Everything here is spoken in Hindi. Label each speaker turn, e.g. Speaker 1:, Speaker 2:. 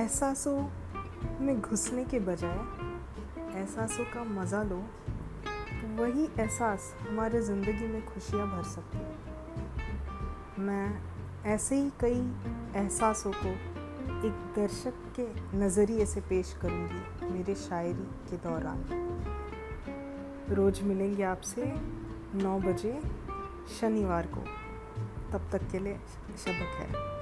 Speaker 1: एहसासों में घुसने के बजाय एहसासों का मज़ा लो तो वही एहसास हमारे ज़िंदगी में खुशियाँ भर सकती है। मैं ऐसे ही कई एहसासों को एक दर्शक के नज़रिए से पेश करूँगी मेरे शायरी के दौरान। रोज़ मिलेंगे आपसे नौ बजे शनिवार को। तब तक के लिए शबक है।